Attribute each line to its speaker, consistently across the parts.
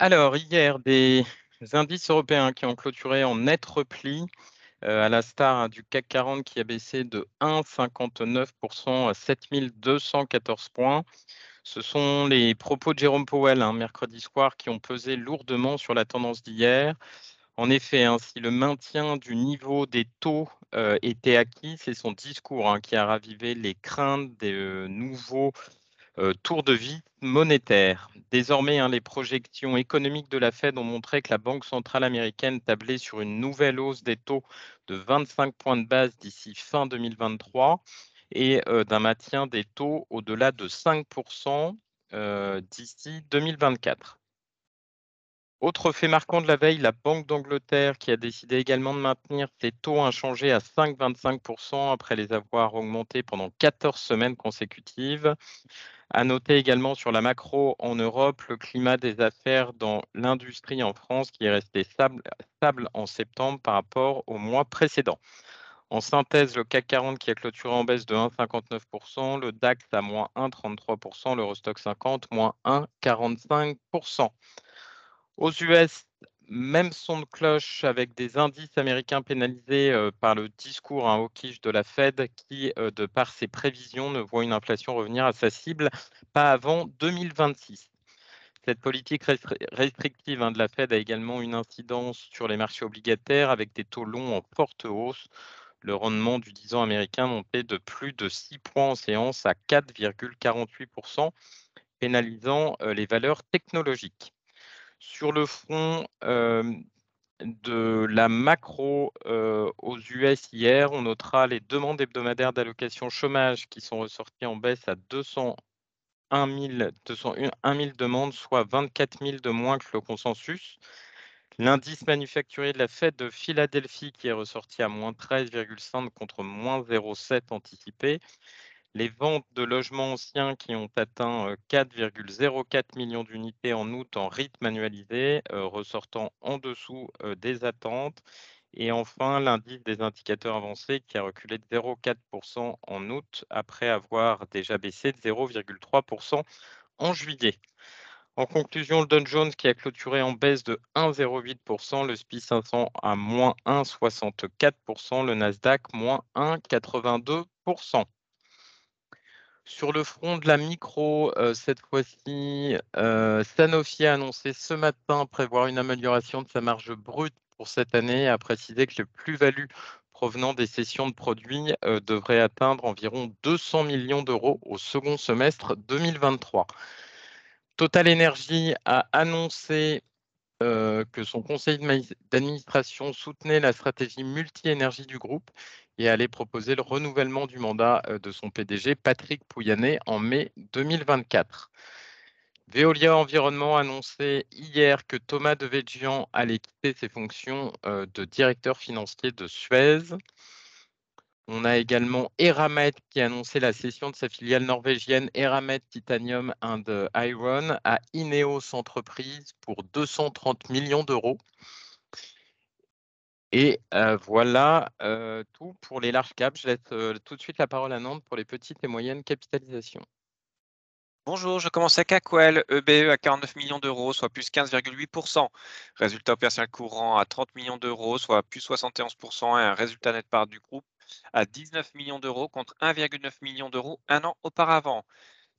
Speaker 1: Alors, hier, des indices européens qui ont clôturé en net repli, euh, à la star du CAC 40 qui a baissé de 1,59% à 7214 points. Ce sont les propos de Jérôme Powell, hein, mercredi soir, qui ont pesé lourdement sur la tendance d'hier. En effet, hein, si le maintien du niveau des taux euh, était acquis, c'est son discours hein, qui a ravivé les craintes des euh, nouveaux tour de vie monétaire. Désormais, hein, les projections économiques de la Fed ont montré que la Banque centrale américaine tablait sur une nouvelle hausse des taux de 25 points de base d'ici fin 2023 et euh, d'un maintien des taux au-delà de 5% euh, d'ici 2024. Autre fait marquant de la veille, la Banque d'Angleterre qui a décidé également de maintenir ses taux inchangés à 5,25% après les avoir augmentés pendant 14 semaines consécutives. À noter également sur la macro en Europe, le climat des affaires dans l'industrie en France qui est resté stable, en septembre par rapport au mois précédent. En synthèse, le CAC 40 qui a clôturé en baisse de 1,59%, le DAX à moins 1,33%, l'Eurostock 50 moins 1,45%. Aux US, même son de cloche avec des indices américains pénalisés euh, par le discours hein, hawkish de la Fed qui, euh, de par ses prévisions, ne voit une inflation revenir à sa cible pas avant 2026. Cette politique restrictive hein, de la Fed a également une incidence sur les marchés obligataires avec des taux longs en forte hausse. Le rendement du 10 ans américain montait de plus de 6 points en séance à 4,48%, pénalisant euh, les valeurs technologiques. Sur le front de la macro aux US hier, on notera les demandes hebdomadaires d'allocation chômage qui sont ressorties en baisse à 201 000, 201 000 demandes, soit 24 000 de moins que le consensus. L'indice manufacturier de la Fed de Philadelphie qui est ressorti à moins 13,5 contre moins 0,7 anticipé les ventes de logements anciens qui ont atteint 4,04 millions d'unités en août en rythme annualisé, ressortant en dessous des attentes. Et enfin, l'indice des indicateurs avancés qui a reculé de 0,4% en août après avoir déjà baissé de 0,3% en juillet. En conclusion, le Dow Jones qui a clôturé en baisse de 1,08%, le SPI 500 à moins 1,64%, le Nasdaq moins 1,82%. Sur le front de la micro, euh, cette fois-ci, euh, Sanofi a annoncé ce matin prévoir une amélioration de sa marge brute pour cette année et a précisé que le plus-value provenant des cessions de produits euh, devrait atteindre environ 200 millions d'euros au second semestre 2023. Total Energy a annoncé que son conseil d'administration soutenait la stratégie multi-énergie du groupe et allait proposer le renouvellement du mandat euh, de son PDG, Patrick Pouyanné, en mai 2024. Veolia Environnement a annoncé hier que Thomas Devedjian allait quitter ses fonctions euh, de directeur financier de Suez. On a également Eramet qui a annoncé la cession de sa filiale norvégienne Eramet Titanium and Iron à Ineos Entreprises pour 230 millions d'euros. Et voilà tout pour les larges caps. Je laisse tout de suite la parole à Nantes pour les petites et moyennes capitalisations.
Speaker 2: Bonjour, je commence à Caquel, EBE à 49 millions d'euros, soit plus 15,8%. Résultat opérationnel courant à 30 millions d'euros, soit plus 71%, et un résultat net part du groupe à 19 millions d'euros contre 1,9 million d'euros un an auparavant.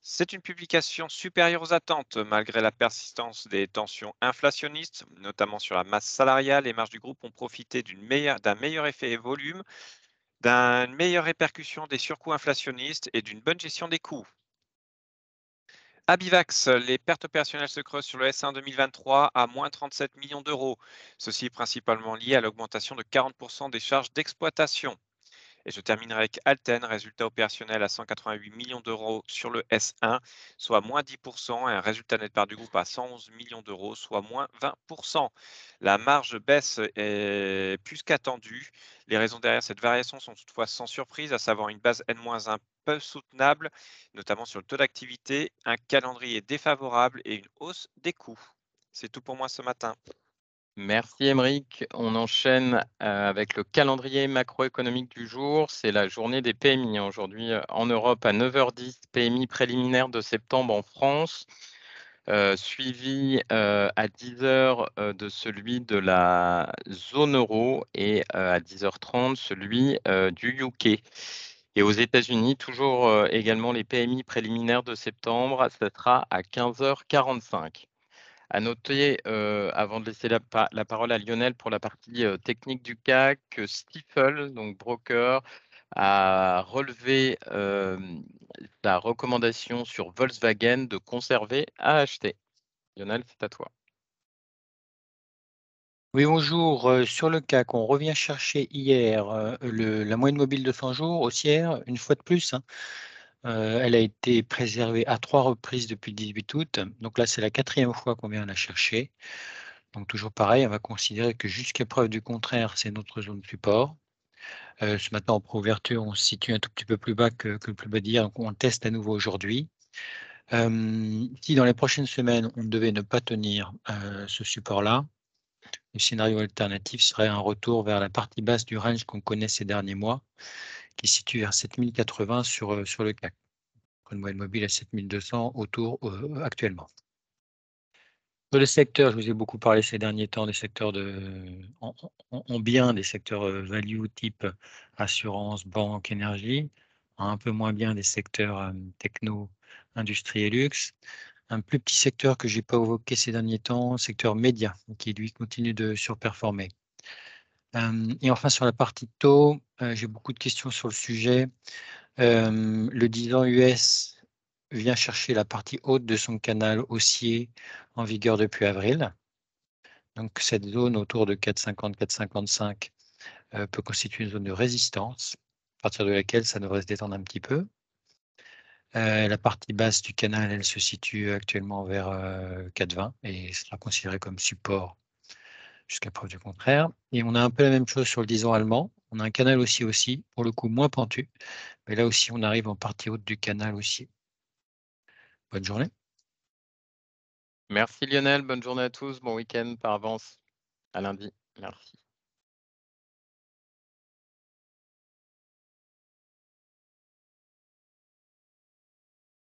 Speaker 2: C'est une publication supérieure aux attentes malgré la persistance des tensions inflationnistes, notamment sur la masse salariale. Les marges du groupe ont profité d'un meilleur, effet volume, d'une meilleure répercussion des surcoûts inflationnistes et d'une bonne gestion des coûts. Abivax, les pertes opérationnelles se creusent sur le S1 2023 à moins 37 millions d'euros. Ceci est principalement lié à l'augmentation de 40% des charges d'exploitation. Et je terminerai avec Alten, résultat opérationnel à 188 millions d'euros sur le S1, soit moins 10%, et un résultat net part du groupe à 111 millions d'euros, soit moins 20%. La marge baisse est plus qu'attendue. Les raisons derrière cette variation sont toutefois sans surprise, à savoir une base N-1 peu soutenable, notamment sur le taux d'activité, un calendrier défavorable et une hausse des coûts. C'est tout pour moi ce matin.
Speaker 1: Merci Émeric. On enchaîne euh, avec le calendrier macroéconomique du jour. C'est la journée des PMI aujourd'hui euh, en Europe à 9h10, PMI préliminaire de septembre en France. suivi à 10 heures de celui de la zone euro et à 10h30 celui du UK. Et aux États-Unis, toujours également les PMI préliminaires de septembre, ça sera à 15h45. À noter, avant de laisser la, parole à Lionel pour la partie technique du CAC, que donc broker, a relevé la recommandation sur Volkswagen de conserver à acheter. Lionel, c'est à toi.
Speaker 3: Oui, bonjour. sur le CAC, on revient chercher hier la moyenne mobile de 100 jours haussière, une fois de plus. Hein. Elle a été préservée à trois reprises depuis le 18 août. Donc là, c'est la quatrième fois qu'on vient la chercher. Donc toujours pareil, on va considérer que jusqu'à preuve du contraire, c'est notre zone de support. Euh, ce matin, en préouverture, on se situe un tout petit peu plus bas que, le plus bas d'hier, donc on teste à nouveau aujourd'hui. Euh, si dans les prochaines semaines, on devait ne pas tenir euh, ce support-là, le scénario alternatif serait un retour vers la partie basse du range qu'on connaît ces derniers mois, qui se situe vers 7080 sur, sur le CAC. Une moyenne mobile à 7200 autour actuellement. Sur les secteurs, je vous ai beaucoup parlé ces derniers temps des secteurs de, en, bien, des secteurs euh, value type assurance, banque, énergie, un peu moins bien des secteurs euh, techno, industrie et luxe. Un plus petit secteur que je n'ai pas évoqué ces derniers temps, secteur média, qui lui continue de surperformer. Et enfin, sur la partie taux, j'ai beaucoup de questions sur le sujet. le 10 ans US vient chercher la partie haute de son canal haussier en vigueur depuis avril. Donc cette zone autour de 4,50-4,55 euh, peut constituer une zone de résistance, à partir de laquelle ça devrait se détendre un petit peu. La partie basse du canal, elle se situe actuellement vers 4,20 euh, et sera considérée comme support jusqu'à preuve du contraire. Et on a un peu la même chose sur le 10 ans allemand. On a un canal aussi aussi, pour le coup moins pentu, mais là aussi on arrive en partie haute du canal aussi. Bonne journée.
Speaker 1: Merci Lionel, bonne journée à tous, bon week-end par avance. À lundi. Merci.